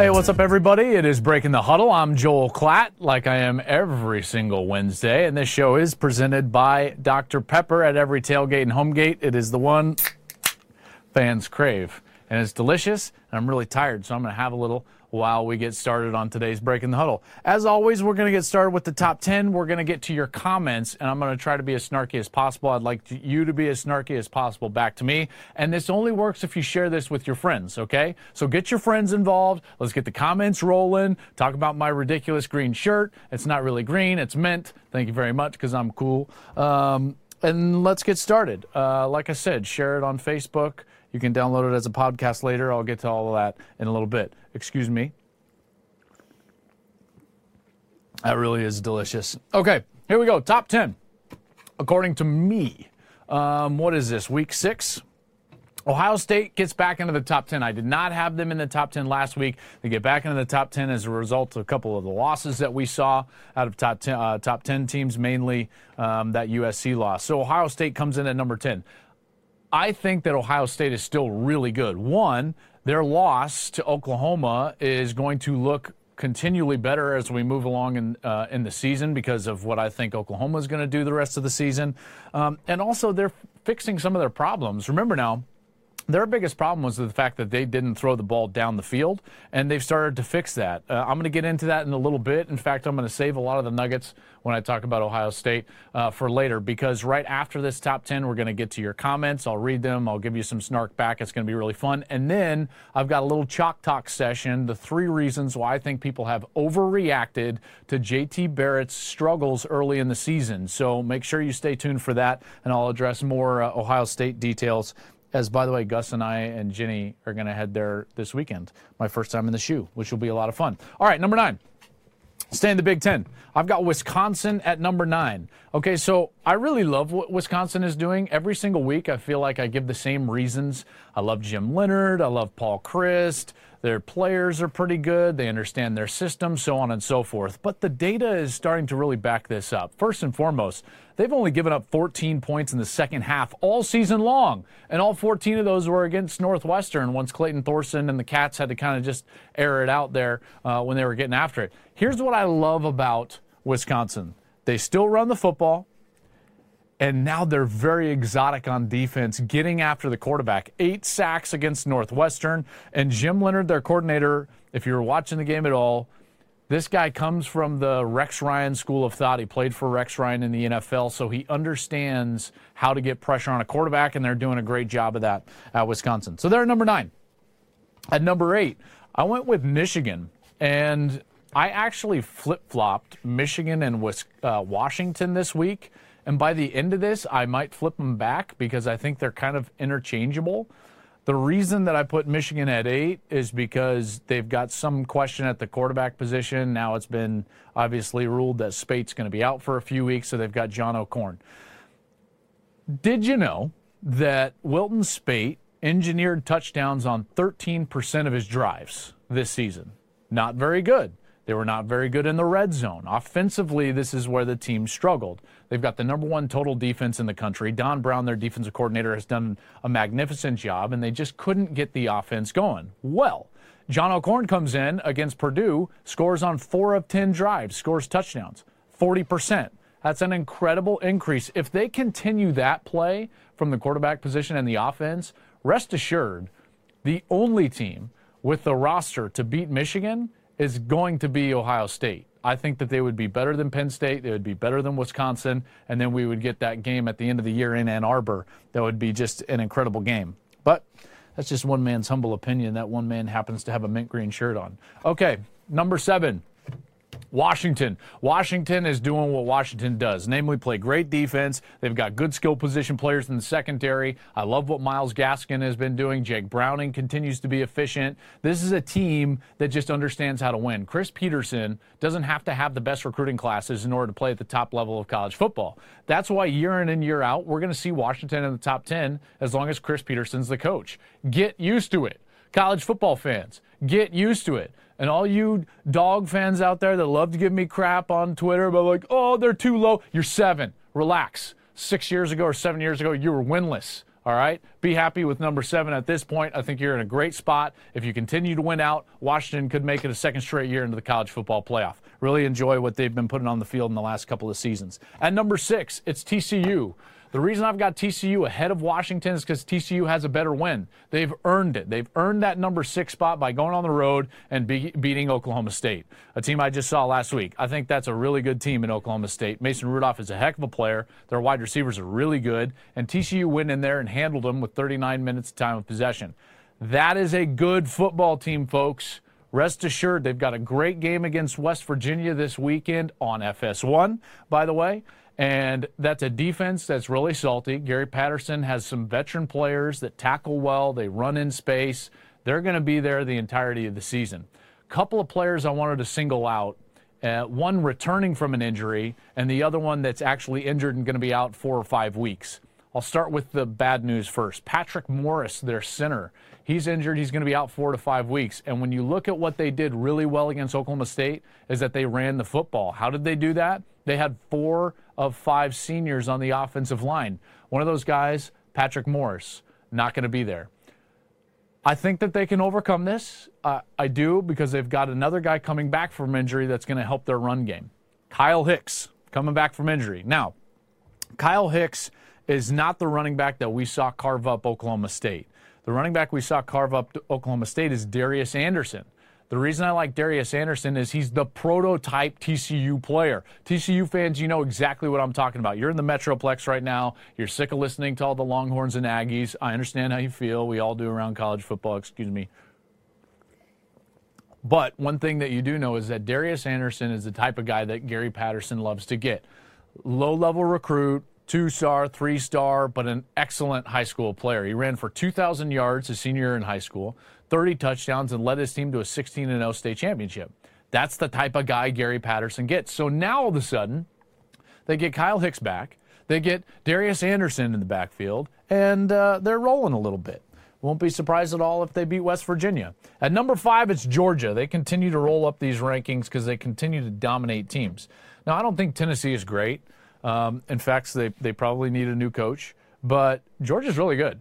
Hey, what's up, everybody? It is Breaking the Huddle. I'm Joel Klatt, like I am every single Wednesday, and this show is presented by Dr. Pepper at every tailgate and home gate. It is the one fans crave, and it's delicious. And I'm really tired, so I'm going to have a little while we get started on today's Breaking the Huddle. As always, we're going to get started with the top 10. We're going to get to your comments, and I'm going to try to be as snarky as possible. I'd like you to be as snarky as possible back to me. And this only works if you share this with your friends, okay? So get your friends involved. Let's get the comments rolling. Talk about my ridiculous green shirt. It's not really green, it's mint. Thank you very much because I'm cool. Um, and let's get started. Uh, like I said, share it on Facebook. You can download it as a podcast later. I'll get to all of that in a little bit. Excuse me. That really is delicious. Okay, here we go. Top 10. According to me, um, what is this, week six? Ohio State gets back into the top 10. I did not have them in the top 10 last week. They get back into the top 10 as a result of a couple of the losses that we saw out of top 10, uh, top 10 teams, mainly um, that USC loss. So Ohio State comes in at number 10. I think that Ohio State is still really good. One, their loss to Oklahoma is going to look continually better as we move along in uh, in the season because of what I think Oklahoma is going to do the rest of the season, um, and also they're fixing some of their problems. Remember now, their biggest problem was the fact that they didn't throw the ball down the field, and they've started to fix that. Uh, I'm going to get into that in a little bit. In fact, I'm going to save a lot of the nuggets when I talk about Ohio State uh, for later, because right after this top 10, we're going to get to your comments. I'll read them, I'll give you some snark back. It's going to be really fun. And then I've got a little chalk talk session the three reasons why I think people have overreacted to JT Barrett's struggles early in the season. So make sure you stay tuned for that, and I'll address more uh, Ohio State details as by the way, Gus and I and Ginny are going to head there this weekend. My first time in the shoe, which will be a lot of fun. All right, number nine. Stay in the Big Ten. I've got Wisconsin at number nine. Okay, so I really love what Wisconsin is doing. Every single week, I feel like I give the same reasons. I love Jim Leonhard. I love Paul Chryst. Their players are pretty good. They understand their system, so on and so forth. But the data is starting to really back this up. First and foremost, they've only given up 14 points in the second half all season long. And all 14 of those were against Northwestern once Clayton Thorson and the Cats had to kind of just air it out there uh, when they were getting after it. Here's what I love about Wisconsin they still run the football and now they're very exotic on defense, getting after the quarterback. Eight sacks against Northwestern, and Jim Leonhard, their coordinator, if you were watching the game at all, this guy comes from the Rex Ryan school of thought. He played for Rex Ryan in the NFL, so he understands how to get pressure on a quarterback, and they're doing a great job of that at Wisconsin. So they're number nine. At number eight, I went with Michigan, and I actually flip flopped Michigan and uh, Washington this week. And by the end of this, I might flip them back because I think they're kind of interchangeable. The reason that I put Michigan at eight is because they've got some question at the quarterback position. Now it's been obviously ruled that Speight's going to be out for a few weeks, so they've got John O'Korn. Did you know that Wilton Speight engineered touchdowns on 13% of his drives this season? Not very good. They were not very good in the red zone. Offensively, this is where the team struggled. They've got the number one total defense in the country. Don Brown, their defensive coordinator, has done a magnificent job, and they just couldn't get the offense going. Well, John O'Korn comes in against Purdue, scores on four of 10 drives, scores touchdowns, 40%. That's an incredible increase. If they continue that play from the quarterback position and the offense, rest assured, the only team with the roster to beat Michigan is going to be Ohio State. I think that they would be better than Penn State. They would be better than Wisconsin. And then we would get that game at the end of the year in Ann Arbor. That would be just an incredible game. But that's just one man's humble opinion. That one man happens to have a mint green shirt on. Okay, number seven. Washington. Washington is doing what Washington does, namely play great defense. They've got good skill position players in the secondary. I love what Myles Gaskin has been doing. Jake Browning continues to be efficient. This is a team that just understands how to win. Chris Petersen doesn't have to have the best recruiting classes in order to play at the top level of college football. That's why year in and year out, we're going to see Washington in the top 10 as long as Chris Petersen's the coach. Get used to it. College football fans, get used to it. And all you dog fans out there that love to give me crap on Twitter about like, oh, they're too low. You're seven. Relax. Six years ago or seven years ago, you were winless. All right. Be happy with number seven at this point. I think you're in a great spot. If you continue to win out, Washington could make it a second straight year into the college football playoff. Really enjoy what they've been putting on the field in the last couple of seasons. At number six, it's TCU. The reason I've got TCU ahead of Washington is because TCU has a better win. They've earned it. They've earned that number six spot by going on the road and be- beating Oklahoma State, a team I just saw last week. I think that's a really good team in Oklahoma State. Mason Rudolph is a heck of a player. Their wide receivers are really good, and TCU went in there and handled them with 39 minutes of time of possession. That is a good football team, folks. Rest assured, they've got a great game against West Virginia this weekend on FS1, by the way. And that's a defense that's really salty. Gary Patterson has some veteran players that tackle well, they run in space. They're going to be there the entirety of the season. Couple of players I wanted to single out. Uh, one returning from an injury, and the other one that's actually injured and going to be out four or five weeks. I'll start with the bad news first. Patrick Morris, their center, he's injured. He's going to be out four to five weeks. And when you look at what they did really well against Oklahoma State, is that they ran the football. How did they do that? They had four of five seniors on the offensive line. One of those guys, Patrick Morris, not going to be there. I think that they can overcome this. Uh, I do because they've got another guy coming back from injury that's going to help their run game. Kyle Hicks coming back from injury. Now, Kyle Hicks is not the running back that we saw carve up Oklahoma State. The running back we saw carve up Oklahoma State is Darius Anderson. The reason I like Darius Anderson is he's the prototype TCU player. TCU fans, you know exactly what I'm talking about. You're in the Metroplex right now. You're sick of listening to all the Longhorns and Aggies. I understand how you feel. We all do around college football, excuse me. But one thing that you do know is that Darius Anderson is the type of guy that Gary Patterson loves to get. Low level recruit, two star, three star, but an excellent high school player. He ran for 2,000 yards his senior year in high school. 30 touchdowns and led his team to a 16 0 state championship. That's the type of guy Gary Patterson gets. So now all of a sudden, they get Kyle Hicks back, they get Darius Anderson in the backfield, and uh, they're rolling a little bit. Won't be surprised at all if they beat West Virginia. At number five, it's Georgia. They continue to roll up these rankings because they continue to dominate teams. Now, I don't think Tennessee is great. Um, in fact, they, they probably need a new coach, but Georgia's really good.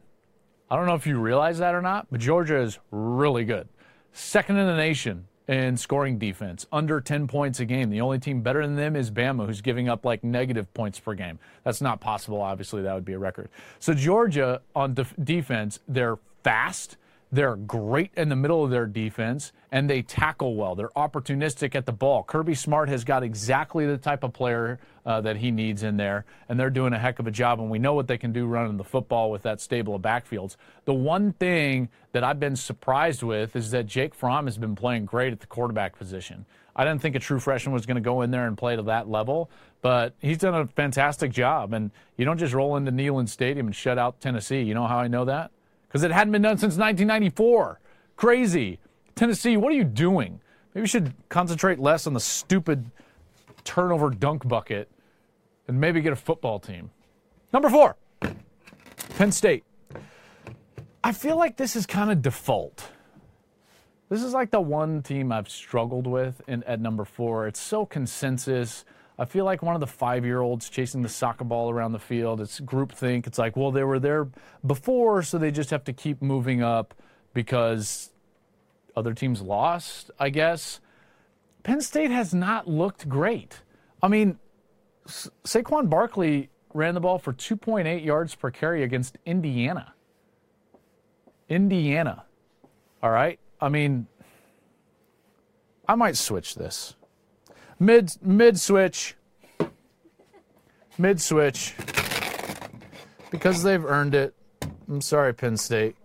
I don't know if you realize that or not, but Georgia is really good. Second in the nation in scoring defense, under 10 points a game. The only team better than them is Bama, who's giving up like negative points per game. That's not possible. Obviously, that would be a record. So, Georgia on def- defense, they're fast. They're great in the middle of their defense and they tackle well. They're opportunistic at the ball. Kirby Smart has got exactly the type of player uh, that he needs in there, and they're doing a heck of a job. And we know what they can do running the football with that stable of backfields. The one thing that I've been surprised with is that Jake Fromm has been playing great at the quarterback position. I didn't think a true freshman was going to go in there and play to that level, but he's done a fantastic job. And you don't just roll into Neyland Stadium and shut out Tennessee. You know how I know that? Because it hadn't been done since 1994. Crazy. Tennessee, what are you doing? Maybe you should concentrate less on the stupid turnover dunk bucket and maybe get a football team. Number four, Penn State. I feel like this is kind of default. This is like the one team I've struggled with in, at number four. It's so consensus. I feel like one of the five year olds chasing the soccer ball around the field. It's groupthink. It's like, well, they were there before, so they just have to keep moving up because other teams lost, I guess. Penn State has not looked great. I mean, Sa- Saquon Barkley ran the ball for 2.8 yards per carry against Indiana. Indiana. All right. I mean, I might switch this mid mid switch, mid switch, because they've earned it. I'm sorry, Penn State.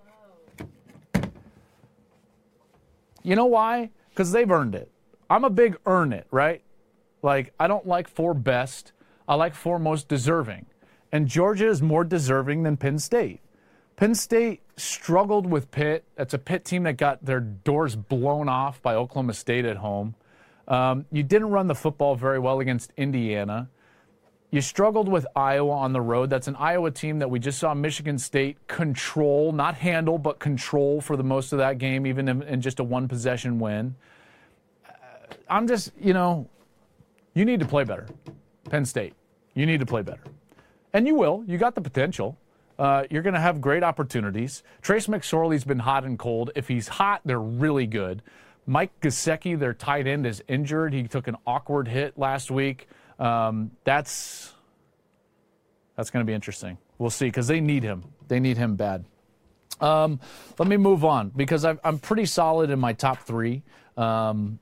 You know why? Because they've earned it. I'm a big earn it, right? Like I don't like four best. I like four most deserving, and Georgia is more deserving than Penn State. Penn State struggled with Pitt. That's a Pitt team that got their doors blown off by Oklahoma State at home. Um, you didn't run the football very well against Indiana. You struggled with Iowa on the road. That's an Iowa team that we just saw Michigan State control, not handle, but control for the most of that game, even in, in just a one possession win. Uh, I'm just, you know, you need to play better. Penn State, you need to play better. And you will. You got the potential. uh, you're going to have great opportunities. Trace McSorley's been hot and cold. If he's hot, they're really good. Mike Gesicki, their tight end, is injured. He took an awkward hit last week. Um, that's that's going to be interesting. We'll see because they need him. They need him bad. Um, let me move on because i am pretty solid in my top three. Um,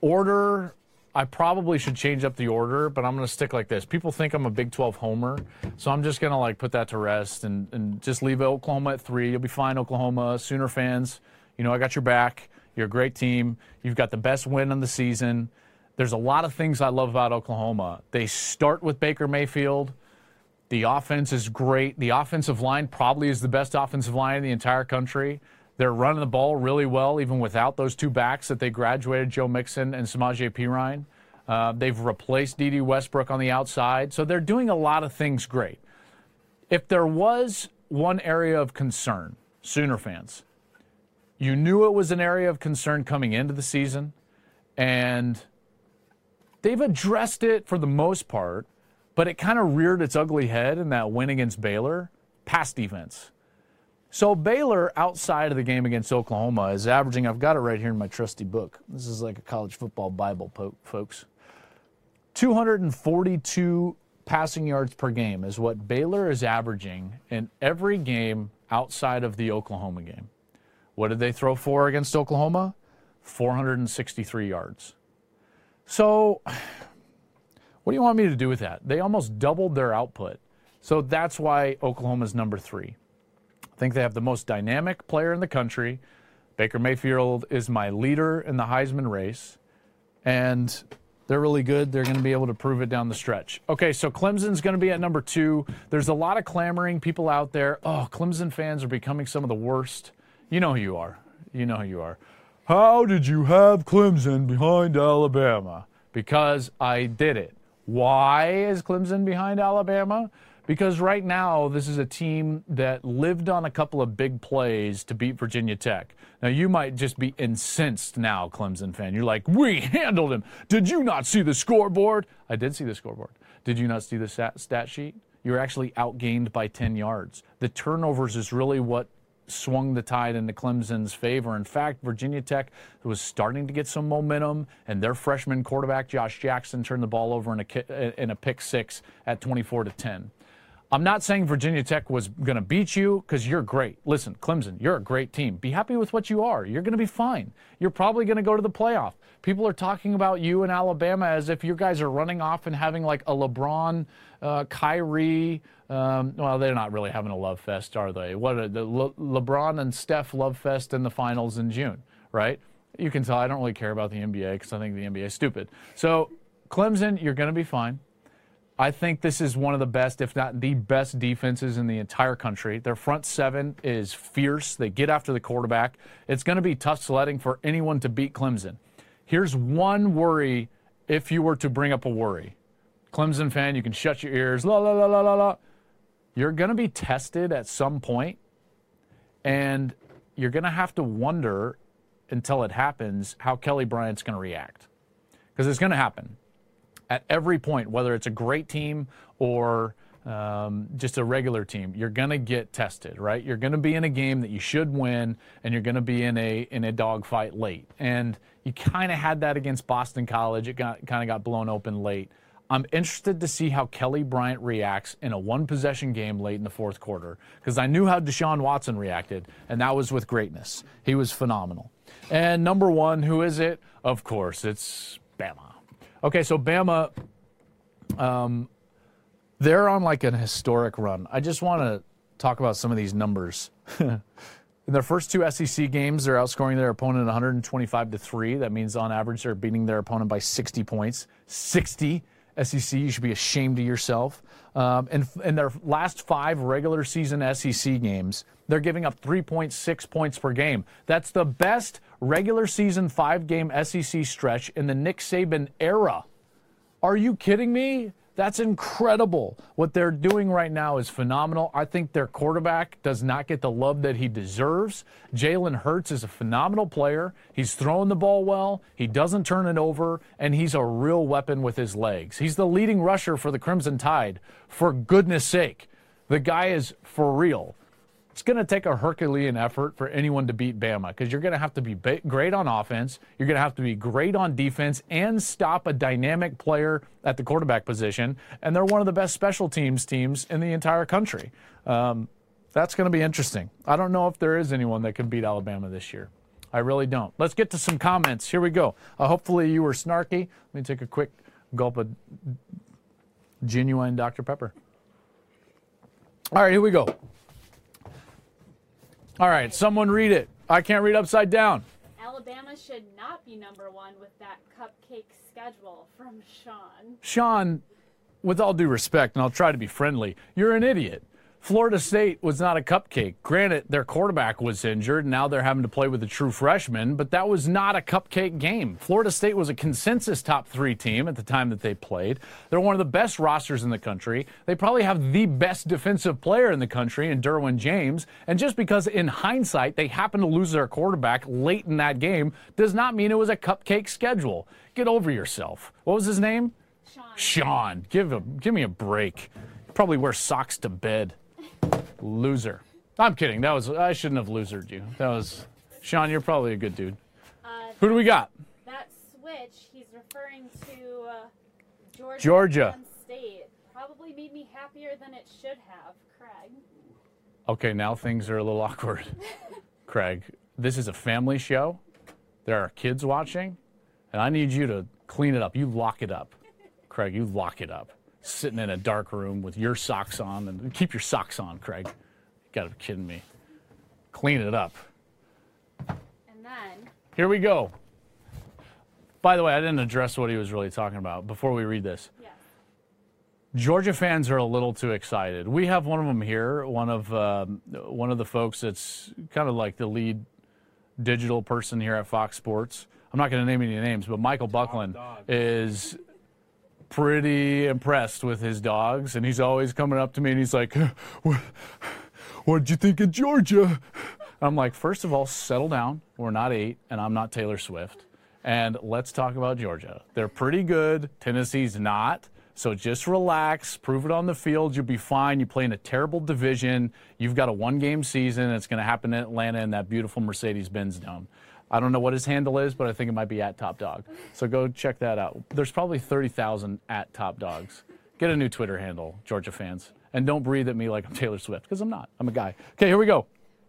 order, I probably should change up the order, but I'm going to stick like this. People think I'm a Big 12 homer, so I'm just going to like put that to rest and, and just leave Oklahoma at three. You'll be fine, Oklahoma. Sooner fans, you know I got your back. You're a great team. You've got the best win on the season. There's a lot of things I love about Oklahoma. They start with Baker Mayfield. The offense is great. The offensive line probably is the best offensive line in the entire country. They're running the ball really well, even without those two backs that they graduated, Joe Mixon and Samaje Perine. Uh, they've replaced Dede Westbrook on the outside. So they're doing a lot of things great. If there was one area of concern, Sooner fans, you knew it was an area of concern coming into the season, and they've addressed it for the most part, but it kind of reared its ugly head in that win against Baylor, pass defense. So Baylor, outside of the game against Oklahoma, is averaging. I've got it right here in my trusty book. This is like a college football Bible, folks. 242 passing yards per game is what Baylor is averaging in every game outside of the Oklahoma game. What did they throw for against Oklahoma? 463 yards. So, what do you want me to do with that? They almost doubled their output. So that's why Oklahoma's number three. I think they have the most dynamic player in the country. Baker Mayfield is my leader in the Heisman race. And they're really good. They're going to be able to prove it down the stretch. Okay, so Clemson's going to be at number two. There's a lot of clamoring people out there. Oh, Clemson fans are becoming some of the worst. You know who you are. You know who you are. How did you have Clemson behind Alabama? Because I did it. Why is Clemson behind Alabama? Because right now, this is a team that lived on a couple of big plays to beat Virginia Tech. Now, you might just be incensed now, Clemson fan. You're like, we handled him. Did you not see the scoreboard? I did see the scoreboard. Did you not see the stat, sheet? You're actually outgained by 10 yards. The turnovers is really what swung the tide into Clemson's favor. In fact, Virginia Tech was starting to get some momentum, and their freshman quarterback Josh Jackson turned the ball over in a in a pick six at 24 to 10. I'm not saying Virginia Tech was going to beat you because you're great. Listen, Clemson, you're a great team. Be happy with what you are. You're going to be fine. You're probably going to go to the playoff. People are talking about you in Alabama as if you guys are running off and having like a LeBron, uh, Kyrie. Um, well, they're not really having a love fest, are they? What are the Le- LeBron and Steph love fest in the finals in June, right? You can tell I don't really care about the NBA because I think the NBA is stupid. So, Clemson, you're going to be fine. I think this is one of the best, if not the best, defenses in the entire country. Their front seven is fierce. They get after the quarterback. It's going to be tough sledding for anyone to beat Clemson. Here's one worry if you were to bring up a worry. Clemson fan, you can shut your ears. La, la, la, la, la, la. You're going to be tested at some point, and you're going to have to wonder until it happens how Kelly Bryant's going to react. Because it's going to happen at every point, whether it's a great team or um, just a regular team, you're going to get tested, right? You're going to be in a game that you should win, and you're going to be in a in a dogfight late. And you kind of had that against Boston College. It kind of got blown open late. I'm interested to see how Kelly Bryant reacts in a one possession game late in the fourth quarter because I knew how Deshaun Watson reacted, and that was with greatness. He was phenomenal. And number one, who is it? Of course, it's Bama. Okay, so Bama, um, they're on like an historic run. I just want to talk about some of these numbers. In their first two SEC games, they're outscoring their opponent 125 to three. That means on average they're beating their opponent by 60 points. 60 SEC, you should be ashamed of yourself. Um, and in their last five regular season SEC games, they're giving up 3.6 points per game. That's the best regular season five game SEC stretch in the Nick Saban era. Are you kidding me? That's incredible. What they're doing right now is phenomenal. I think their quarterback does not get the love that he deserves. Jalen Hurts is a phenomenal player. He's throwing the ball well, he doesn't turn it over, and he's a real weapon with his legs. He's the leading rusher for the Crimson Tide, for goodness sake. The guy is for real. It's going to take a Herculean effort for anyone to beat Bama because you're going to have to be great on offense, you're going to have to be great on defense, and stop a dynamic player at the quarterback position. And they're one of the best special teams teams in the entire country. Um, that's going to be interesting. I don't know if there is anyone that can beat Alabama this year. I really don't. Let's get to some comments. Here we go. Uh, hopefully you were snarky. Let me take a quick gulp of genuine Dr. Pepper. All right, here we go. All right, someone read it. I can't read upside down. Alabama should not be number one with that cupcake schedule from Sean. Sean, with all due respect, and I'll try to be friendly, you're an idiot. Florida State was not a cupcake. Granted, their quarterback was injured. and Now they're having to play with a true freshman, but that was not a cupcake game. Florida State was a consensus top three team at the time that they played. They're one of the best rosters in the country. They probably have the best defensive player in the country in Derwin James. And just because in hindsight they happened to lose their quarterback late in that game does not mean it was a cupcake schedule. Get over yourself. What was his name? Sean. Sean. Give, a, give me a break. Probably wears socks to bed. Loser. I'm kidding. That was I shouldn't have losered you. That was Sean. You're probably a good dude. Uh, Who do we got? that switch, he's referring to uh, Georgia, Georgia. State. Probably made me happier than it should have, Craig. Okay, now things are a little awkward. Craig, this is a family show. There are kids watching, and I need you to clean it up. You lock it up. Craig, you lock it up. Sitting in a dark room with your socks on, and keep your socks on, Craig. You gotta be kidding me. Clean it up. And then, Here we go. By the way, I didn't address what he was really talking about before we read this. yes, Georgia fans are a little too excited. We have one of them here, one of um, one of the folks that's kind of like the lead digital person here at Fox Sports. I'm not going to name any names, but Michael Buckland is pretty impressed with his dogs, and he's always coming up to me and he's like, "What what'd you think of Georgia?" I'm like, first of all, settle down. We're not eight, and I'm not Taylor Swift. And let's talk about Georgia. They're pretty good. Tennessee's not. So just relax, prove it on the field. You'll be fine. You play in a terrible division. You've got a one game season. It's going to happen in Atlanta in that beautiful Mercedes Benz Dome. I don't know what his handle is, but I think it might be at Top Dog. So go check that out. There's probably 30,000 at Top Dogs. Get a new Twitter handle, Georgia fans. And don't breathe at me like I'm Taylor Swift, because I'm not. I'm a guy. Okay, here we go.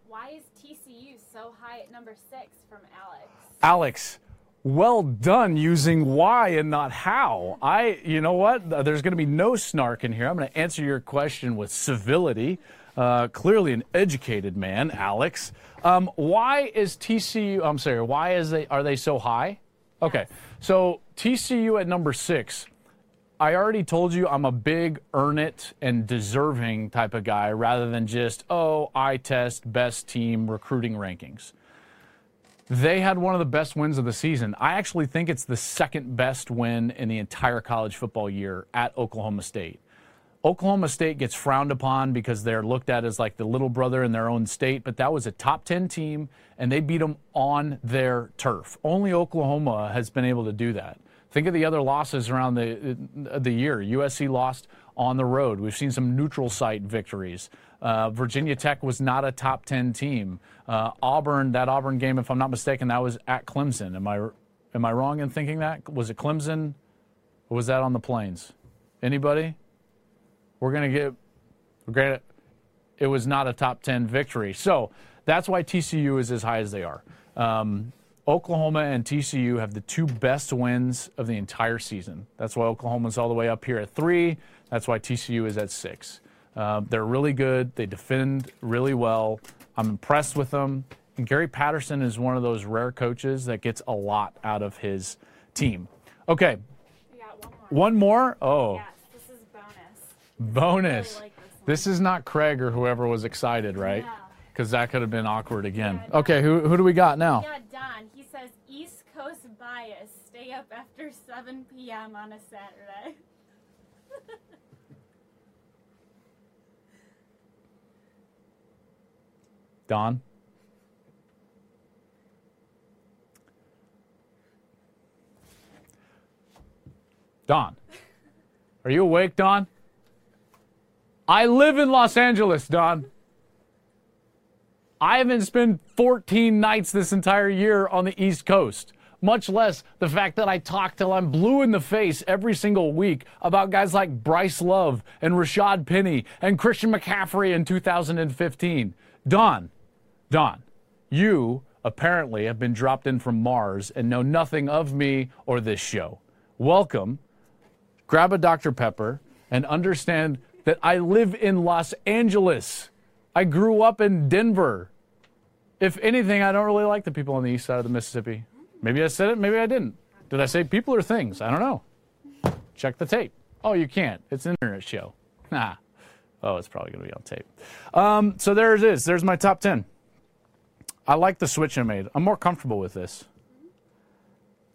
why is TCU so high at number six from Alex? Alex, well done using why and not how. I, you know what? There's going to be no snark in here. I'm going to answer your question with civility. Uh, clearly, an educated man, Alex. Um, why is TCU? I'm sorry. Why is they are they so high? Okay, so TCU at number six. I already told you I'm a big earn it and deserving type of guy rather than just, oh, I test best team recruiting rankings. They had one of the best wins of the season. I actually think it's the second best win in the entire college football year at Oklahoma State. Oklahoma State gets frowned upon because they're looked at as like the little brother in their own state, but that was a top 10 team and they beat them on their turf. Only Oklahoma has been able to do that. Think of the other losses around the the year. USC lost on the road. We've seen some neutral site victories. Uh, Virginia Tech was not a top 10 team. Uh, Auburn, that Auburn game, if I'm not mistaken, that was at Clemson. Am I am I wrong in thinking that? Was it Clemson? Or was that on the plains? Anybody? We're gonna get. Granted, it was not a top 10 victory. So that's why TCU is as high as they are. Um, Oklahoma and TCU have the two best wins of the entire season. That's why Oklahoma's all the way up here at three. That's why TCU is at six. Uh, they're really good. They defend really well. I'm impressed with them. And Gary Patterson is one of those rare coaches that gets a lot out of his team. Okay, one more. one more. Oh, Yes, this is bonus. Bonus. really like this. This is not Craig or whoever was excited, right? Yeah. Because that could have been awkward again. Yeah, Okay, who, who do we got now? Yeah, Don. He says East Coast bias. Stay up after 7 p.m. on a Saturday. Don? Don? Are you awake, Don? I live in Los Angeles, Don. I haven't spent 14 nights this entire year on the East Coast, much less the fact that I talk till I'm blue in the face every single week about guys like Bryce Love and Rashaad Penny and Christian McCaffrey in 2015. Don, Don, you apparently have been dropped in from Mars and know nothing of me or this show. Welcome. Grab a Dr. Pepper and understand that I live in Los Angeles. I grew up in Denver. If anything, I don't really like the people on the east side of the Mississippi. Maybe I said it, maybe I didn't. Did I say people or things? I don't know. Check the tape. Oh, you can't. It's an internet show. Nah. Oh, it's probably going to be on tape. Um, so there it is. There's my top 10. I like the switch I made. I'm more comfortable with this.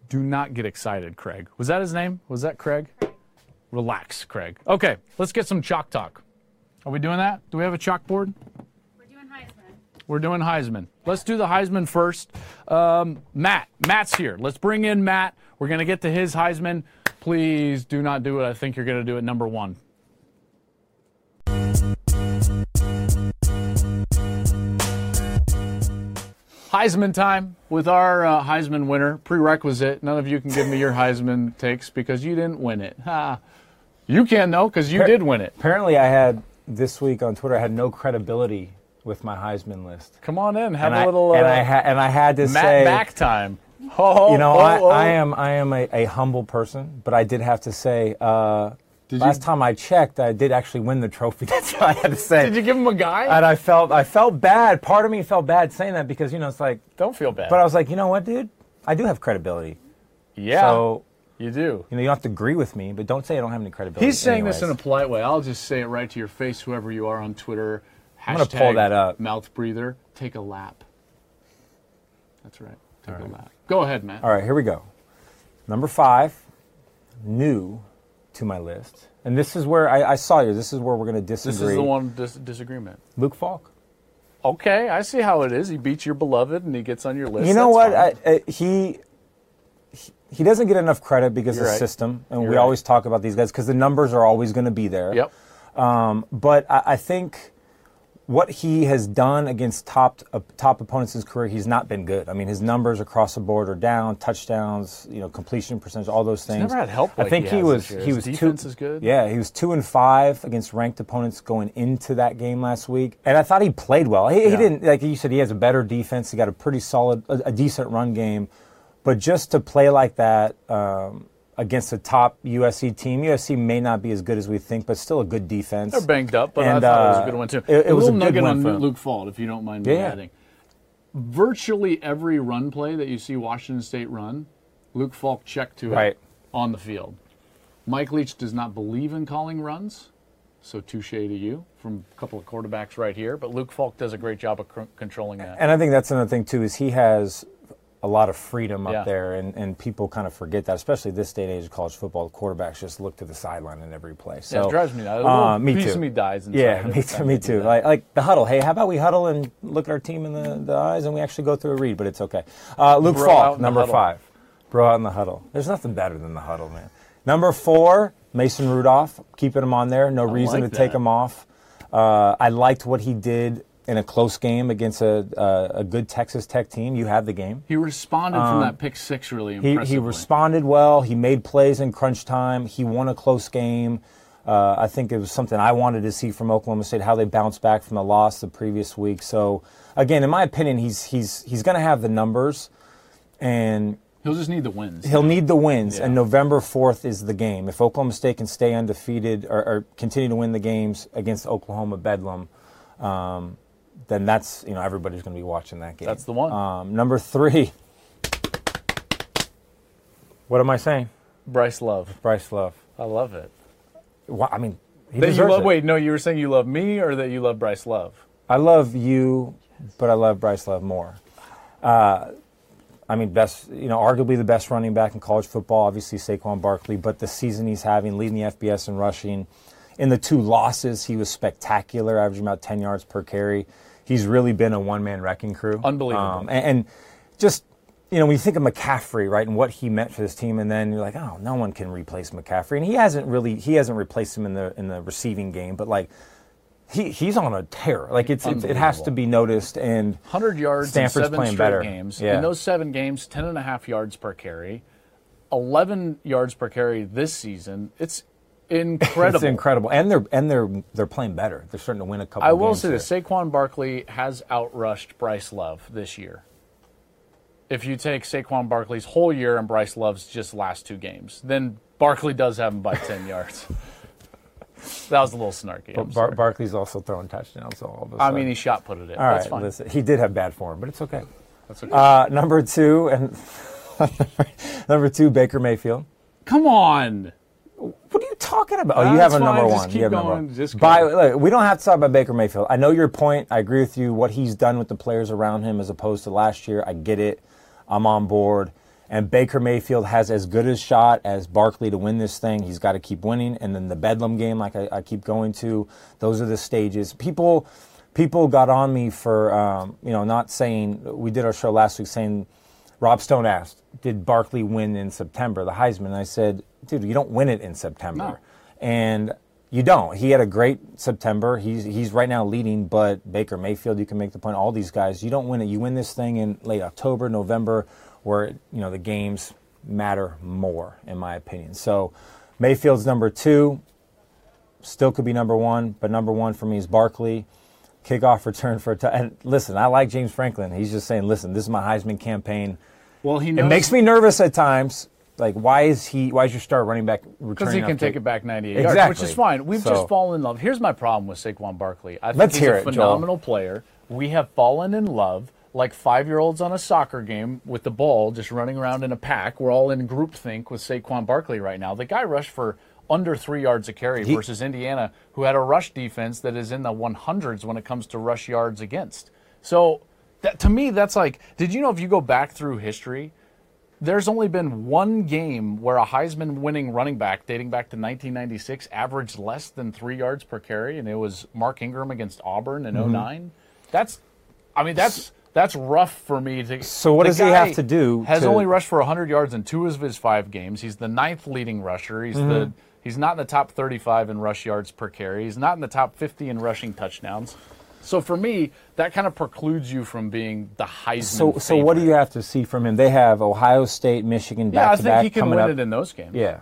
Do not get excited, Craig. Was that his name? Was that Craig? Relax, Craig. Okay, let's get some chalk talk. Are we doing that? Do we have a chalkboard? We're doing Heisman. We're doing Heisman. Let's do the Heisman first. Um, Matt. Matt's here. Let's bring in Matt. We're going to get to his Heisman. Please do not do what I think you're going to do at number one. Heisman time with our uh, Heisman winner. Prerequisite: none of you can give me your Heisman takes because you didn't win it. Ha. You can though because you did win it. Apparently, I had this week on Twitter. I had no credibility with my Heisman list, Come on in, have and a I little uh, and I had and I had to Matt say, back time. Oh, you know, oh, I, oh. I am I am a, a humble person, but I did have to say. Uh, Did last you- time I checked, I did actually win the trophy. That's what I had to say. Did you give him a guy? and I felt I felt bad. Part of me felt bad saying that because you know it's like, Don't feel bad. but I was like, you know what, dude, I do have credibility. yeah, So you do. you know you don't have to agree with me, but don't say I don't have any credibility. He's saying this in a polite way. I'll just say it right to your face, whoever you are on Twitter. I'm gonna pull that up. Mouth breather. Take a lap. That's right. Take a lap. Go ahead, Matt. All right, here we go. Number five, new to my list. And this is where I, I saw you. This is where we're going to disagree. This is the one dis- disagreement. Luke Falk. Okay, I see how it is. He beats your beloved and he gets on your list. You know That's what? I, I, he he- doesn't get enough credit because You're of right. system, and You're we right. always talk about these guys because the numbers are always going to be there. Yep. Um, but I, I think what he has done against top uh, top opponents in his career, he's not been good. I mean, his numbers across the board are down, touchdowns, you know, completion percentage, all those things. never had help I think he he, was he was defense two, is good. Yeah, he was two and five against ranked opponents going into that game last week, and I thought he played well. He, Yeah. he didn't like you said. He has a better defense. He got a pretty solid, a, a decent run game, but just to play like that. Um, Against a top USC team, USC may not be as good as we think, but still a good defense. They're banged up, but I And, thought it was a uh, good one too. it- it a was a nugget on for. Luke Falk, if you don't mind me Yeah, adding. Virtually every run play that you see Washington State run, Luke Falk checked to it Right. on the field. Mike Leach does not believe in calling runs, so touche to you from a couple of quarterbacks right here. But Luke Falk does a great job of cr- controlling that. And I think that's another thing too is he has a lot of freedom up Yeah. there, and, and people kind of forget that, especially this day and age of college football. Quarterbacks just look to the sideline in every play. So Yeah, it drives me nuts. Uh, me piece too. of me dies Yeah, me too. Me too. Like, like the huddle. Hey, how about we huddle and look at our team in the, the eyes, and we actually go through a read? But it's okay. Uh, Luke Bro Falk, number five. Bro out in the huddle. There's nothing better than the huddle, man. Number four, Mason Rudolph. Keeping him on there. No reason like to take him off. Uh, I liked what he did in a close game against a, a, a good Texas Tech team. You had the game. He responded from that pick six really Um, He, he responded well. He made plays in crunch time. He won a close game. Uh, I think it was something I wanted to see from Oklahoma State, how they bounced back from the loss the previous week. So, again, in my opinion, he's he's he's going to have the numbers, and He'll just need the wins. he'll need the wins. Yeah. And November fourth is the game. If Oklahoma State can stay undefeated or, or continue to win the games against Oklahoma Bedlam, um, then that's you know everybody's going to be watching that game. That's the one. Um, number three. What am I saying? Bryce Love. Bryce Love. I love it. Wha- I mean, he That you love, it. wait, no, you were saying you love me or that you love Bryce Love? I love you, but I love Bryce Love more. Uh, I mean, best, you know, arguably the best running back in college football. Obviously, Saquon Barkley, but the season he's having, leading the FBS in rushing. In the two losses, he was spectacular, averaging about 10 yards per carry. He's really been a one man wrecking crew. Unbelievable. Um, and, and just, you know, when you think of McCaffrey, right, and what he meant for this team, and then you're like, oh, no one can replace McCaffrey. And he hasn't really, he hasn't replaced him in the in the receiving game, but like, he he's on a tear. Like it's, it's it has to be noticed. And 100 yards Stanford's in seven playing straight better. games. Yeah. In those seven games, 10 and a half yards per carry, 11 yards per carry this season. It's incredible. it's incredible, and they're and they're they're playing better. They're starting to win a couple. I will say this: Saquon Barkley has outrushed Bryce Love this year. If you take Saquon Barkley's whole year and Bryce Love's just last two games, then Barkley does have him by 10 yards. That was a little snarky. I'm Bar- Barkley's also throwing touchdowns. All of a I sudden. I mean, he shot put it in. all That's fine. Listen, he did have bad form, but it's okay. That's okay. Uh, number two and number two, Baker Mayfield. Come on. What are you talking about? Oh, you have a number fine. One. you have number one. Just By, look, we don't have to talk about Baker Mayfield. I know your point. I agree with you. What he's done with the players around him as opposed to last year, I get it. I'm on board. And Baker Mayfield has as good a shot as Barkley to win this thing. He's got to keep winning. And then the Bedlam game, like I, I keep going to, those are the stages. People, people got on me for, um, you know, not saying. We did our show last week saying Rob Stone asked, "Did Barkley win in September the Heisman?" And I said, "Dude, you don't win it in September." No. And you don't. He had a great September. He's he's right now leading, but Baker Mayfield, you can make the point. All these guys, you don't win it. You win this thing in late October, November, where you know the games matter more, in my opinion. So Mayfield's number two. Still could be number one, but number one for me is Barkley. Kickoff return for a t- and listen, I like James Franklin. He's just saying, listen, this is my Heisman campaign. Well, he It makes me nervous at times. Like, why is he? Why is your star running back returning? because he can take kick? it back 98 yards, which is fine. We've So- just fallen in love. Here's my problem with Saquon Barkley. I think Let's he's hear a it, phenomenal player. We have fallen in love like five-year-olds on a soccer game with the ball, just running around in a pack. We're all in groupthink with Saquon Barkley right now. The guy rushed for under three yards a carry He- versus Indiana, who had a rush defense that is in the 100s when it comes to rush yards against. So, that, to me, that's like, did you know if you go back through history, there's only been one game where a Heisman winning running back dating back to 1996 averaged less than three yards per carry, and it was Mark Ingram against Auburn in Mm-hmm. 9 That's, I mean, that's that's rough for me to. So what does he have to do Has to- only rushed for 100 yards in two of his five games. He's the ninth leading rusher. He's Mm-hmm. the he's not in the top 35 in rush yards per carry. He's not in the top 50 in rushing touchdowns. So for me, that kind of precludes you from being the Heisman. So, so what do you have to see from him? They have Ohio State, Michigan Yeah, I back to think back he can coming win up. it in those games. yeah,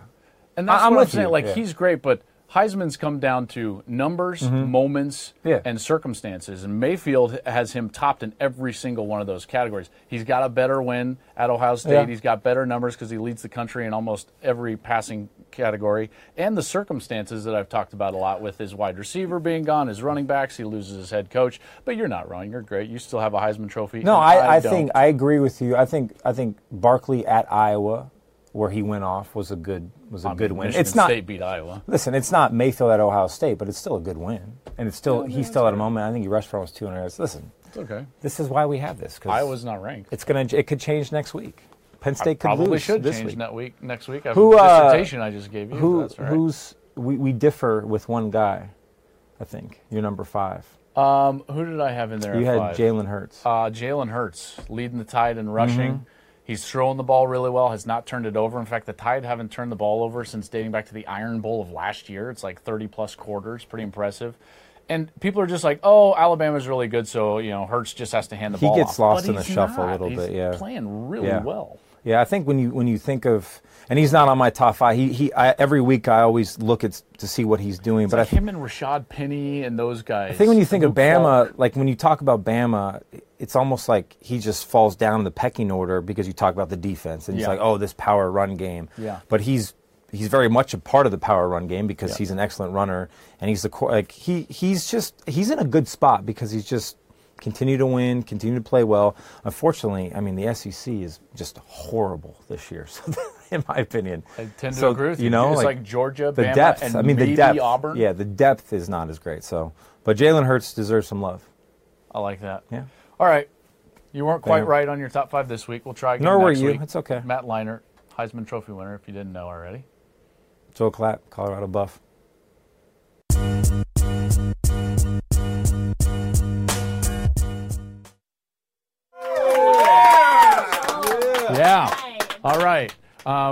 And that's I- I'm what I'm saying. you, Like yeah. he's great, but Heisman's come down to numbers, moments, Mm-hmm. Yeah. and circumstances. And Mayfield has him topped in every single one of those categories. He's got a better win at Ohio State. Yeah. He's got better numbers because he leads the country in almost every passing category. And the circumstances that I've talked about a lot with his wide receiver being gone, his running backs, he loses his head coach. But you're not wrong. You're great. You still have a Heisman Trophy. no, and I, I think I agree with you. I think I think Barkley at Iowa, where he went off, was a good was a I mean, good win. Michigan it's not State beat Iowa. listen, it's not Mayfield at Ohio State, but it's still a good win, and it's still he's still at a moment. I think he rushed for almost 200 yards. Listen, It's okay. this is why we have this because Iowa's not ranked. it's gonna it could change next week. Penn State could Probably lose should this change week. next week. Next week, I have Who, a uh, dissertation I just gave you. Who that's all right. who's we, we differ with one guy. I think you're number five. um, who did I have in there? You at had five? Jalen Hurts. Uh, Jalen Hurts leading the Tide in rushing. Mm-hmm. He's thrown the ball really well. Has not turned it over. In fact, the Tide haven't turned the ball over since dating back to the Iron Bowl of last year. It's like 30 plus quarters. Pretty impressive. And people are just like, "Oh, Alabama's really good, so you know Hurts just has to hand the He ball He gets off." lost But in the he's shuffle a little He's bit, yeah. playing really Yeah. well. Yeah, I think when you when you think of, and he's not on my top five. He he. I, every week I always look at to see what he's doing. but I, Like him and Rashaad Penny and those guys. I think when you think of Bama, Falk. like when you talk about Bama, it's almost like he just falls down the pecking order because you talk about the defense and he's Yeah. like, oh, this power run game. Yeah. But he's he's very much a part of the power run game because Yeah. he's an excellent runner and he's the. Like he he's just he's in a good spot because he's just continue to win, continue to play well. Unfortunately, I mean the SEC is just horrible this year. So in my opinion, I tend to So, agree with you. you know, it's like, like, Georgia, the Bama, depth. and I mean, the depth. Auburn. Yeah, the depth is not as great. So, but Jalen Hurts deserves some love. I like that. Yeah. All right. You weren't quite Yeah. right on your top five this week. We'll try again Nor were you. week. It's okay. Matt Leinart, Heisman Trophy winner, if you didn't know already. Joel Klatt, Colorado Buff.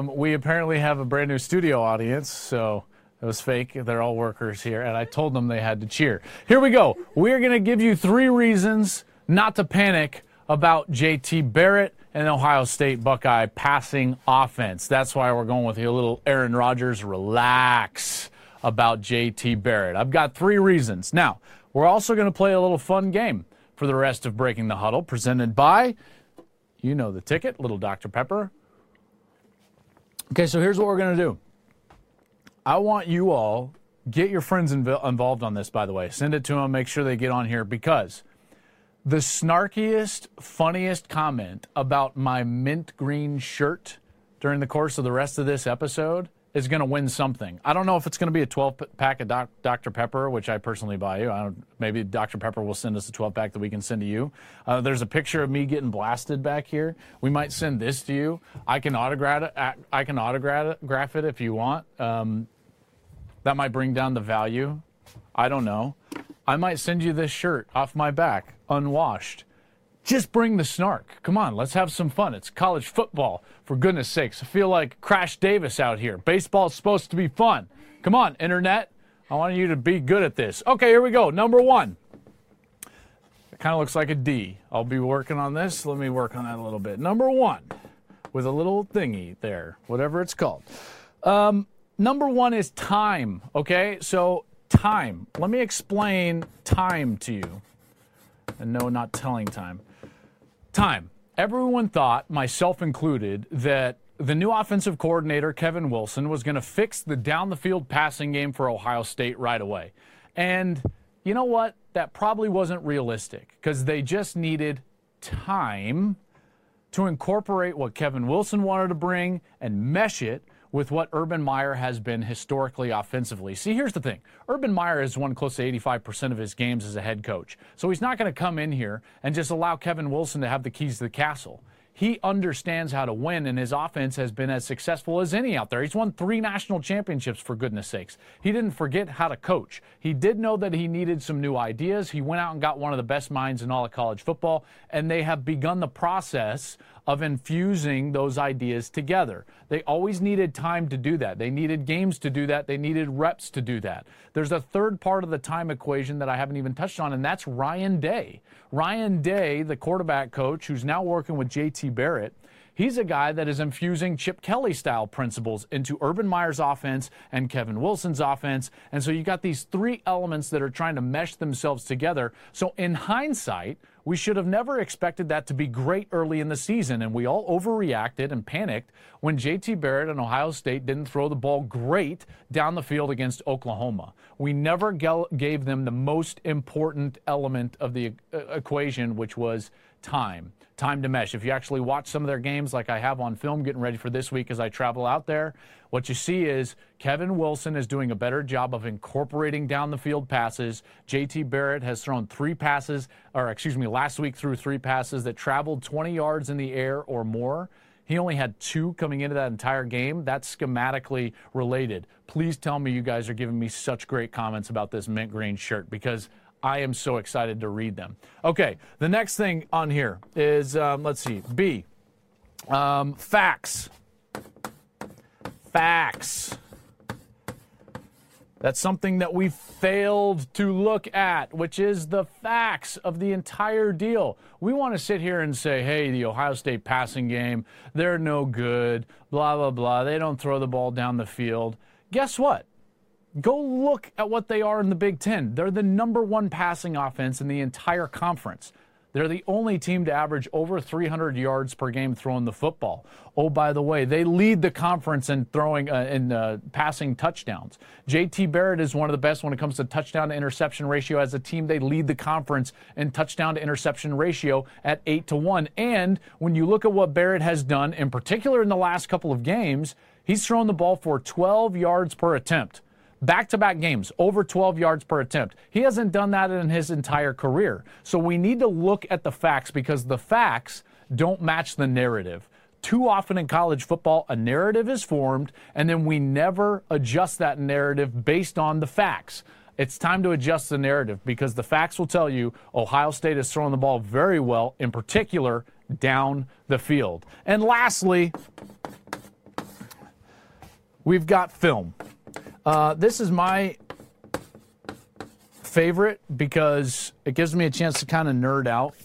Um, we apparently have a brand new studio audience, so It was fake. They're all workers here, and I told them they had to cheer. Here we go. We're going to give you three reasons not to panic about JT Barrett and Ohio State Buckeye passing offense. That's why we're going with a little Aaron Rodgers relax about JT Barrett. I've got three reasons. Now, we're also going to play a little fun game for the rest of Breaking the Huddle, presented by, you know the ticket, Little Dr. Pepper. Okay, so here's what we're going to do. I want you all get your friends inv- involved on this. By the way, send it to them. Make sure they get on here because the snarkiest, funniest comment about my mint green shirt during the course of the rest of this episode is going to win something. I don't know if it's going to be a 12 pack of Doc, Dr. Pepper, which I personally buy you. Maybe Dr. Pepper will send us a 12 pack that we can send to you. Uh, there's a picture of me getting blasted back here. We might send this to you. I can autograph it. I can autograph it if you want. Um, that might bring down the value. I don't know. I might send you this shirt off my back, unwashed. Just bring the snark. Come on, let's have some fun. It's college football, for goodness sakes. I feel like Crash Davis out here. Baseball's supposed to be fun. Come on, internet. I want you to be good at this. Okay, here we go. Number one. It kind of looks like a D. I'll be working on this. Let me work on that a little bit. Number one, with a little thingy there, whatever it's called. Um, number one is time. Okay, so time. Let me explain time to you. And no, not telling time. Time. Everyone thought, myself included, that the new offensive coordinator, Kevin Wilson, was going to fix the down the field passing game for Ohio State right away. And you know what? That probably wasn't realistic because they just needed time to incorporate what Kevin Wilson wanted to bring and mesh it with what Urban Meyer has been historically offensively. See, here's the thing Urban Meyer has won close to 85% of his games as a head coach. So he's not going to come in here and just allow Kevin Wilson to have the keys to the castle. He understands how to win, and his offense has been as successful as any out there. He's won three national championships, for goodness sakes. He didn't forget how to coach. He did know that he needed some new ideas. He went out and got one of the best minds in all of college football, and they have begun the process of infusing those ideas together. They always needed time to do that. They needed games to do that. They needed reps to do that. There's a third part of the time equation that I haven't even touched on, and that's Ryan Day. Ryan Day, the quarterback coach who's now working with JT Barrett, He's a guy that is infusing Chip Kelly style principles into Urban Meyer's offense and Kevin Wilson's offense. And so you got these three elements that are trying to mesh themselves together. So in hindsight, we should have never expected that to be great early in the season, and we all overreacted and panicked when JT Barrett and Ohio State didn't throw the ball great down the field against Oklahoma. We never gave them the most important element of the uh, equation, which was time. Time to mesh. If you actually watch some of their games, like I have on film, getting ready for this week as I travel out there, what you see is Kevin Wilson is doing a better job of incorporating down the field passes. JT Barrett has thrown three passes, or excuse me, last week threw three passes that traveled 20 yards in the air or more. He only had two coming into that entire game. That's schematically related. Please tell me you guys are giving me such great comments about this mint green shirt because I am so excited to read them. Okay, the next thing on here is um, let's see, B. Um, facts. Facts. That's something that we failed to look at, which is the facts of the entire deal. We want to sit here and say, hey, the Ohio State passing game, they're no good, blah, blah, blah. They don't throw the ball down the field. Guess what? Go look at what they are in the Big Ten. They're the number one passing offense in the entire conference. They're the only team to average over 300 yards per game throwing the football. Oh, by the way, they lead the conference in throwing uh, in uh, passing touchdowns. JT Barrett is one of the best when it comes to touchdown to interception ratio. As a team, they lead the conference in touchdown to interception ratio at eight to one. And when you look at what Barrett has done, in particular in the last couple of games, he's thrown the ball for 12 yards per attempt back to back games, over 12 yards per attempt. He hasn't done that in his entire career. So we need to look at the facts because the facts don't match the narrative. Too often in college football, a narrative is formed, and then we never adjust that narrative based on the facts. It's time to adjust the narrative because the facts will tell you Ohio State is throwing the ball very well, in particular down the field. And lastly, we've got film. Uh, this is my favorite because it gives me a chance to kind of nerd out.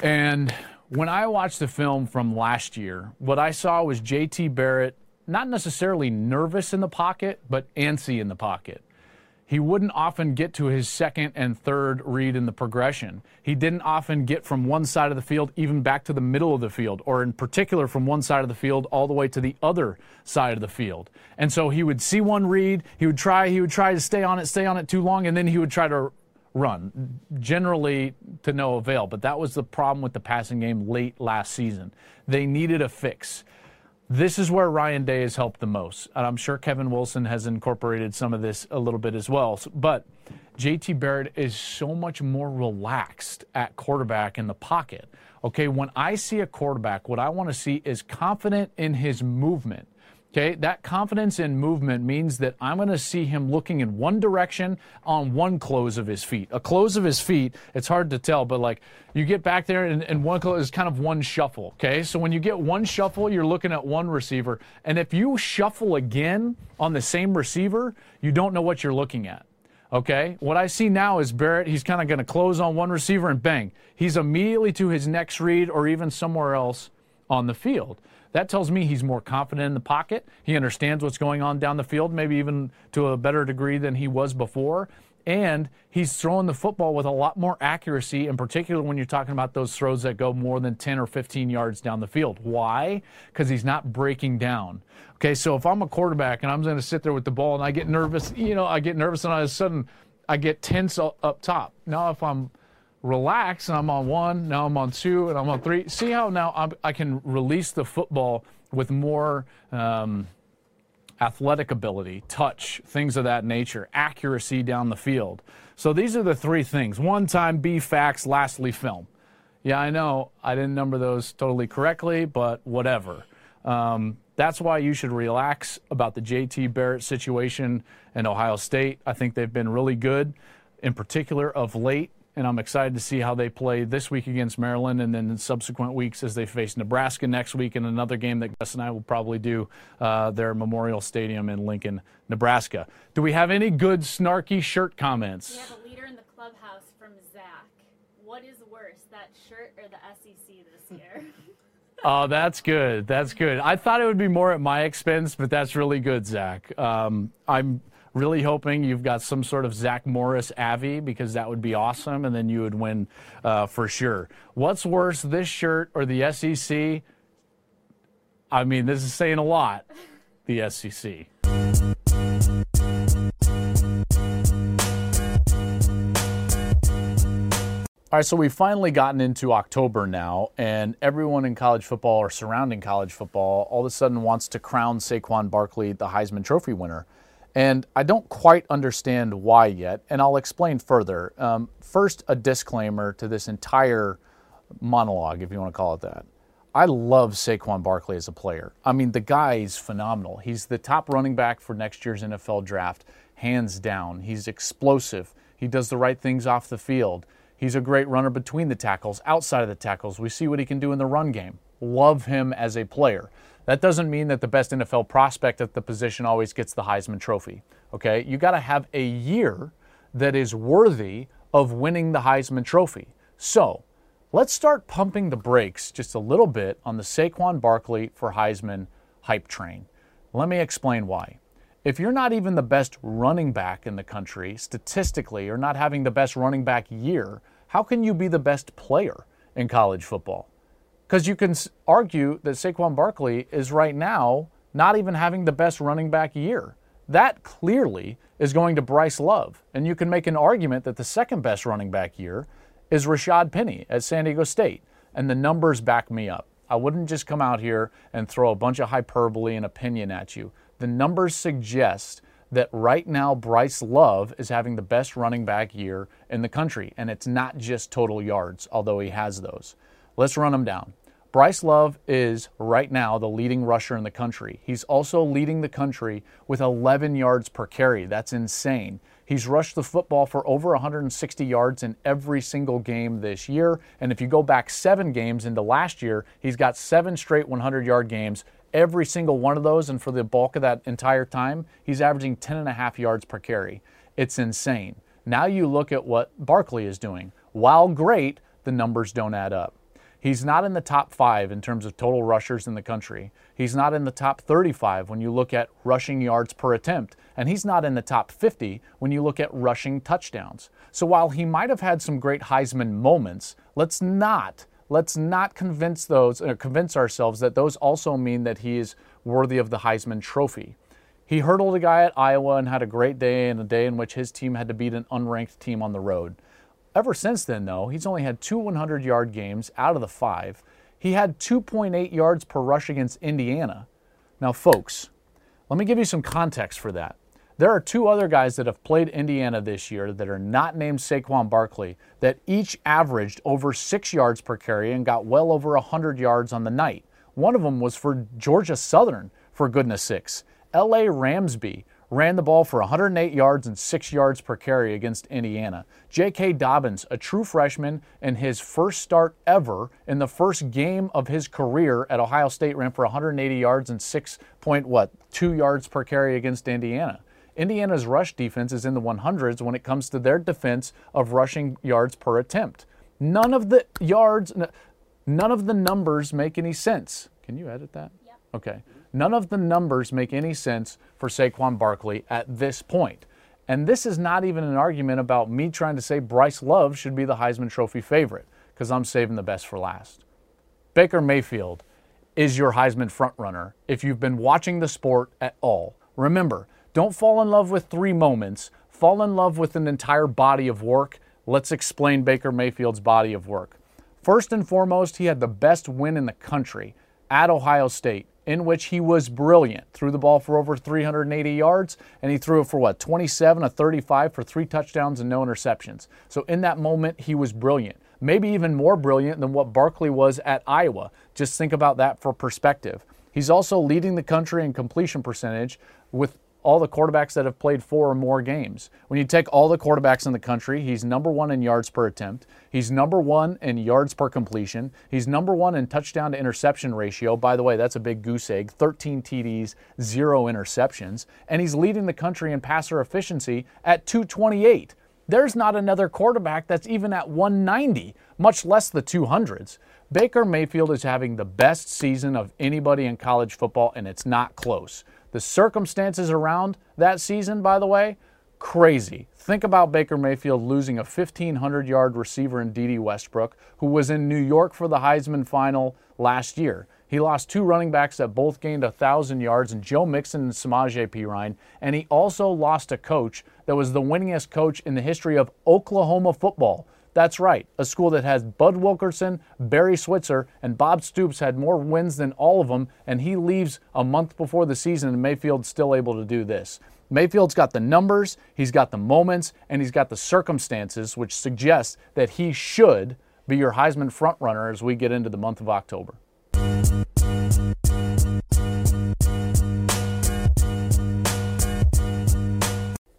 And when I watched the film from last year, what I saw was JT Barrett not necessarily nervous in the pocket, but antsy in the pocket. He wouldn't often get to his second and third read in the progression. He didn't often get from one side of the field even back to the middle of the field, or in particular from one side of the field all the way to the other side of the field. And so he would see one read, he would try, he would try to stay on it, stay on it too long, and then he would try to run, generally to no avail. But that was the problem with the passing game late last season. They needed a fix. This is where Ryan Day has helped the most. And I'm sure Kevin Wilson has incorporated some of this a little bit as well. But JT Barrett is so much more relaxed at quarterback in the pocket. Okay, when I see a quarterback, what I want to see is confident in his movement. Okay, that confidence in movement means that I'm going to see him looking in one direction on one close of his feet. A close of his feet, it's hard to tell, but like you get back there and, and one close is kind of one shuffle. Okay, so when you get one shuffle, you're looking at one receiver. And if you shuffle again on the same receiver, you don't know what you're looking at. Okay, what I see now is Barrett, he's kind of going to close on one receiver and bang, he's immediately to his next read or even somewhere else on the field. That tells me he's more confident in the pocket. He understands what's going on down the field, maybe even to a better degree than he was before. And he's throwing the football with a lot more accuracy, in particular when you're talking about those throws that go more than 10 or 15 yards down the field. Why? Because he's not breaking down. Okay, so if I'm a quarterback and I'm going to sit there with the ball and I get nervous, you know, I get nervous and all of a sudden I get tense up top. Now, if I'm relax and I'm on one, now I'm on two, and I'm on three. See how now I'm, i can release the football with more um, athletic ability, touch, things of that nature, accuracy down the field. So these are the three things one time, B facts, lastly, film. Yeah, I know I didn't number those totally correctly, but whatever. Um, that's why you should relax about the JT Barrett situation in Ohio State. I think they've been really good, in particular of late and I'm excited to see how they play this week against Maryland and then in subsequent weeks as they face Nebraska next week in another game that Gus and I will probably do uh, their Memorial Stadium in Lincoln, Nebraska. Do we have any good snarky shirt comments? We have a leader in the clubhouse from Zach. What is worse, that shirt or the SEC this year? Oh, that's good. That's good. I thought it would be more at my expense, but that's really good, Zach. Um, I'm really hoping you've got some sort of Zach Morris Avi because that would be awesome, and then you would win uh, for sure. What's worse, this shirt or the SEC? I mean, this is saying a lot. The SEC. All right, so we've finally gotten into October now, and everyone in college football or surrounding college football all of a sudden wants to crown Saquon Barkley the Heisman Trophy winner. And I don't quite understand why yet, and I'll explain further. Um, first, a disclaimer to this entire monologue, if you want to call it that. I love Saquon Barkley as a player. I mean, the guy is phenomenal. He's the top running back for next year's NFL draft, hands down. He's explosive. He does the right things off the field. He's a great runner between the tackles, outside of the tackles. We see what he can do in the run game. Love him as a player. That doesn't mean that the best NFL prospect at the position always gets the Heisman Trophy. Okay? You got to have a year that is worthy of winning the Heisman Trophy. So, let's start pumping the brakes just a little bit on the Saquon Barkley for Heisman hype train. Let me explain why. If you're not even the best running back in the country, statistically, or not having the best running back year, how can you be the best player in college football? Because you can argue that Saquon Barkley is right now not even having the best running back year. That clearly is going to Bryce Love. And you can make an argument that the second best running back year is Rashaad Penny at San Diego State. And the numbers back me up. I wouldn't just come out here and throw a bunch of hyperbole and opinion at you. The numbers suggest that right now Bryce Love is having the best running back year in the country. And it's not just total yards, although he has those. Let's run them down. Bryce Love is right now the leading rusher in the country. He's also leading the country with 11 yards per carry. That's insane. He's rushed the football for over 160 yards in every single game this year. And if you go back seven games into last year, he's got seven straight 100 yard games every single one of those, and for the bulk of that entire time, he's averaging 10 and a half yards per carry. It's insane. Now you look at what Barkley is doing. While great, the numbers don't add up. He's not in the top five in terms of total rushers in the country. He's not in the top 35 when you look at rushing yards per attempt. And he's not in the top 50 when you look at rushing touchdowns. So while he might have had some great Heisman moments, let's not let's not convince those or convince ourselves that those also mean that he is worthy of the Heisman trophy. He hurdled a guy at Iowa and had a great day in a day in which his team had to beat an unranked team on the road. Ever since then, though, he's only had two 100 yard games out of the five. He had 2.8 yards per rush against Indiana. Now, folks, let me give you some context for that. There are two other guys that have played Indiana this year that are not named Saquon Barkley that each averaged over six yards per carry and got well over 100 yards on the night. One of them was for Georgia Southern, for goodness sakes. L.A. Ramsey ran the ball for 108 yards and 6 yards per carry against Indiana. J.K. Dobbins, a true freshman in his first start ever in the first game of his career at Ohio State ran for 180 yards and 6 point what, 2 yards per carry against Indiana. Indiana's rush defense is in the 100s when it comes to their defense of rushing yards per attempt. None of the yards none of the numbers make any sense. Can you edit that? Yep. Okay. None of the numbers make any sense for Saquon Barkley at this point. And this is not even an argument about me trying to say Bryce Love should be the Heisman Trophy favorite, because I'm saving the best for last. Baker Mayfield is your Heisman frontrunner if you've been watching the sport at all. Remember, don't fall in love with three moments, fall in love with an entire body of work. Let's explain Baker Mayfield's body of work. First and foremost, he had the best win in the country at Ohio State in which he was brilliant. Threw the ball for over 380 yards, and he threw it for what, 27 of 35 for three touchdowns and no interceptions. So in that moment, he was brilliant. Maybe even more brilliant than what Barkley was at Iowa. Just think about that for perspective. He's also leading the country in completion percentage with all the quarterbacks that have played four or more games. When you take all the quarterbacks in the country, he's number one in yards per attempt. He's number one in yards per completion. He's number one in touchdown to interception ratio. By the way, that's a big goose egg 13 TDs, zero interceptions. And he's leading the country in passer efficiency at 228. There's not another quarterback that's even at 190, much less the 200s. Baker Mayfield is having the best season of anybody in college football, and it's not close. The circumstances around that season, by the way, crazy. Think about Baker Mayfield losing a 1,500 yard receiver in Dede Westbrook, who was in New York for the Heisman final last year. He lost two running backs that both gained 1,000 yards, and Joe Mixon and Samaje Perine. And he also lost a coach that was the winningest coach in the history of Oklahoma football. That's right, a school that has Bud Wilkinson, Barry Switzer, and Bob Stoops had more wins than all of them, and he leaves a month before the season, and Mayfield's still able to do this. Mayfield's got the numbers, he's got the moments, and he's got the circumstances, which suggests that he should be your Heisman frontrunner as we get into the month of October.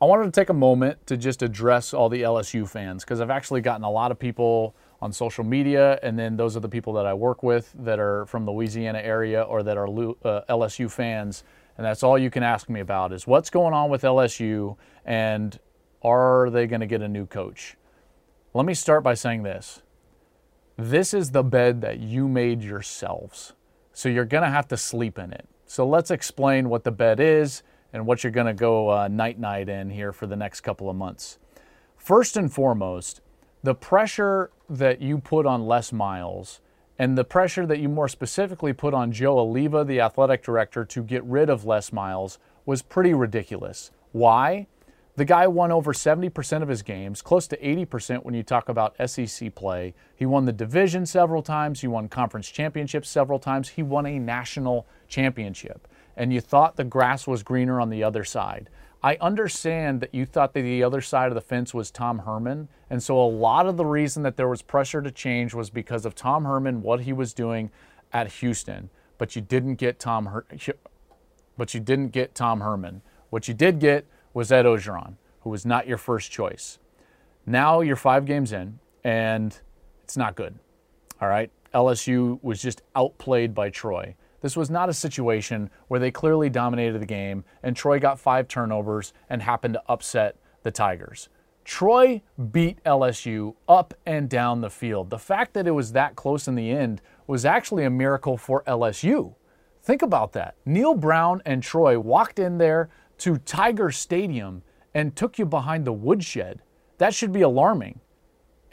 I wanted to take a moment to just address all the LSU fans because I've actually gotten a lot of people on social media, and then those are the people that I work with that are from the Louisiana area or that are uh, LSU fans. And that's all you can ask me about is what's going on with LSU and are they going to get a new coach? Let me start by saying this. This is the bed that you made yourselves. So you're going to have to sleep in it. So let's explain what the bed is and what you're going to go uh, night night in here for the next couple of months. First and foremost, the pressure that you put on Les Miles and the pressure that you more specifically put on Joe Alleva, the athletic director, to get rid of Les Miles was pretty ridiculous. Why? The guy won over 70% of his games, close to 80% when you talk about SEC play. He won the division several times, he won conference championships several times, he won a national championship and you thought the grass was greener on the other side. I understand that you thought that the other side of the fence was Tom Herman, and so a lot of the reason that there was pressure to change was because of Tom Herman, what he was doing at Houston. But you didn't get Tom, Her- but you didn't get Tom Herman. What you did get was Ed Orgeron, who was not your first choice. Now you're five games in, and it's not good. All right, LSU was just outplayed by Troy. This was not a situation where they clearly dominated the game and Troy got five turnovers and happened to upset the Tigers. Troy beat LSU up and down the field. The fact that it was that close in the end was actually a miracle for LSU. Think about that. Neal Brown and Troy walked in there to Tiger Stadium and took you behind the woodshed. That should be alarming.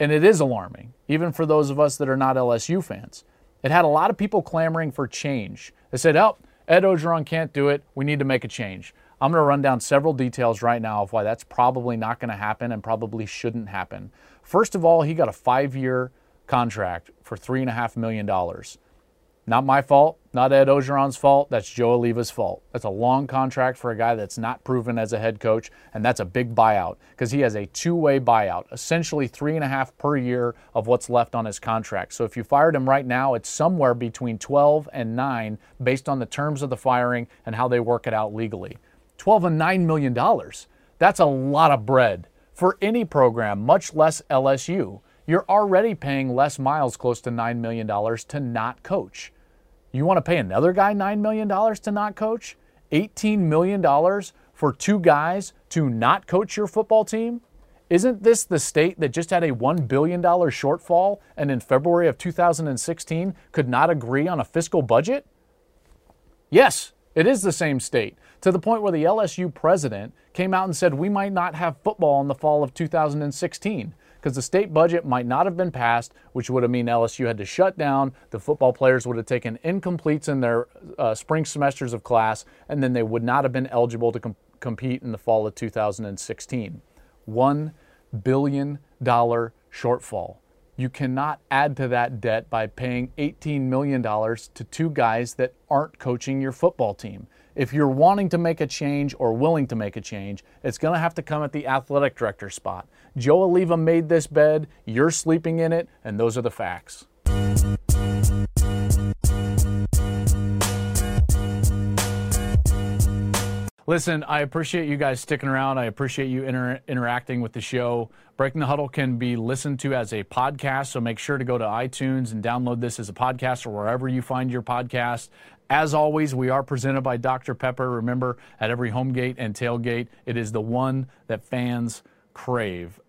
And it is alarming, even for those of us that are not LSU fans. It had a lot of people clamoring for change. They said, oh, Ed Orgeron can't do it. We need to make a change. I'm going to run down several details right now of why that's probably not going to happen and probably shouldn't happen. First of all, he got a five year contract for $3.5 million. Not my fault, not Ed Orgeron's fault. That's Joe Alleva's fault. That's a long contract for a guy that's not proven as a head coach, and that's a big buyout because he has a two-way buyout, essentially three and a half per year of what's left on his contract. So if you fired him right now, it's somewhere between 12 and 9 based on the terms of the firing and how they work it out legally. 12 and 9 million dollars. That's a lot of bread for any program, much less LSU. You're already paying Les Miles close to $9 million to not coach. You want to pay another guy $9 million to not coach? $18 million for two guys to not coach your football team? Isn't this the state that just had a $1 billion shortfall and in February of 2016 could not agree on a fiscal budget? Yes, it is the same state, to the point where the LSU president came out and said we might not have football in the fall of 2016 because the state budget might not have been passed, which would have mean LSU had to shut down. The football players would have taken incompletes in their uh, spring semesters of class, and then they would not have been eligible to com- compete in the fall of 2016. $1 billion shortfall. You cannot add to that debt by paying $18 million to two guys that aren't coaching your football team. If you're wanting to make a change or willing to make a change, it's going to have to come at the athletic director spot. Joe Alleva made this bed, you're sleeping in it, and those are the facts. Listen, I appreciate you guys sticking around. I appreciate you inter- interacting with the show. Breaking the Huddle can be listened to as a podcast, so make sure to go to iTunes and download this as a podcast or wherever you find your podcast. As always, we are presented by Dr. Pepper. Remember, at every home gate and tailgate, it is the one that fans crave.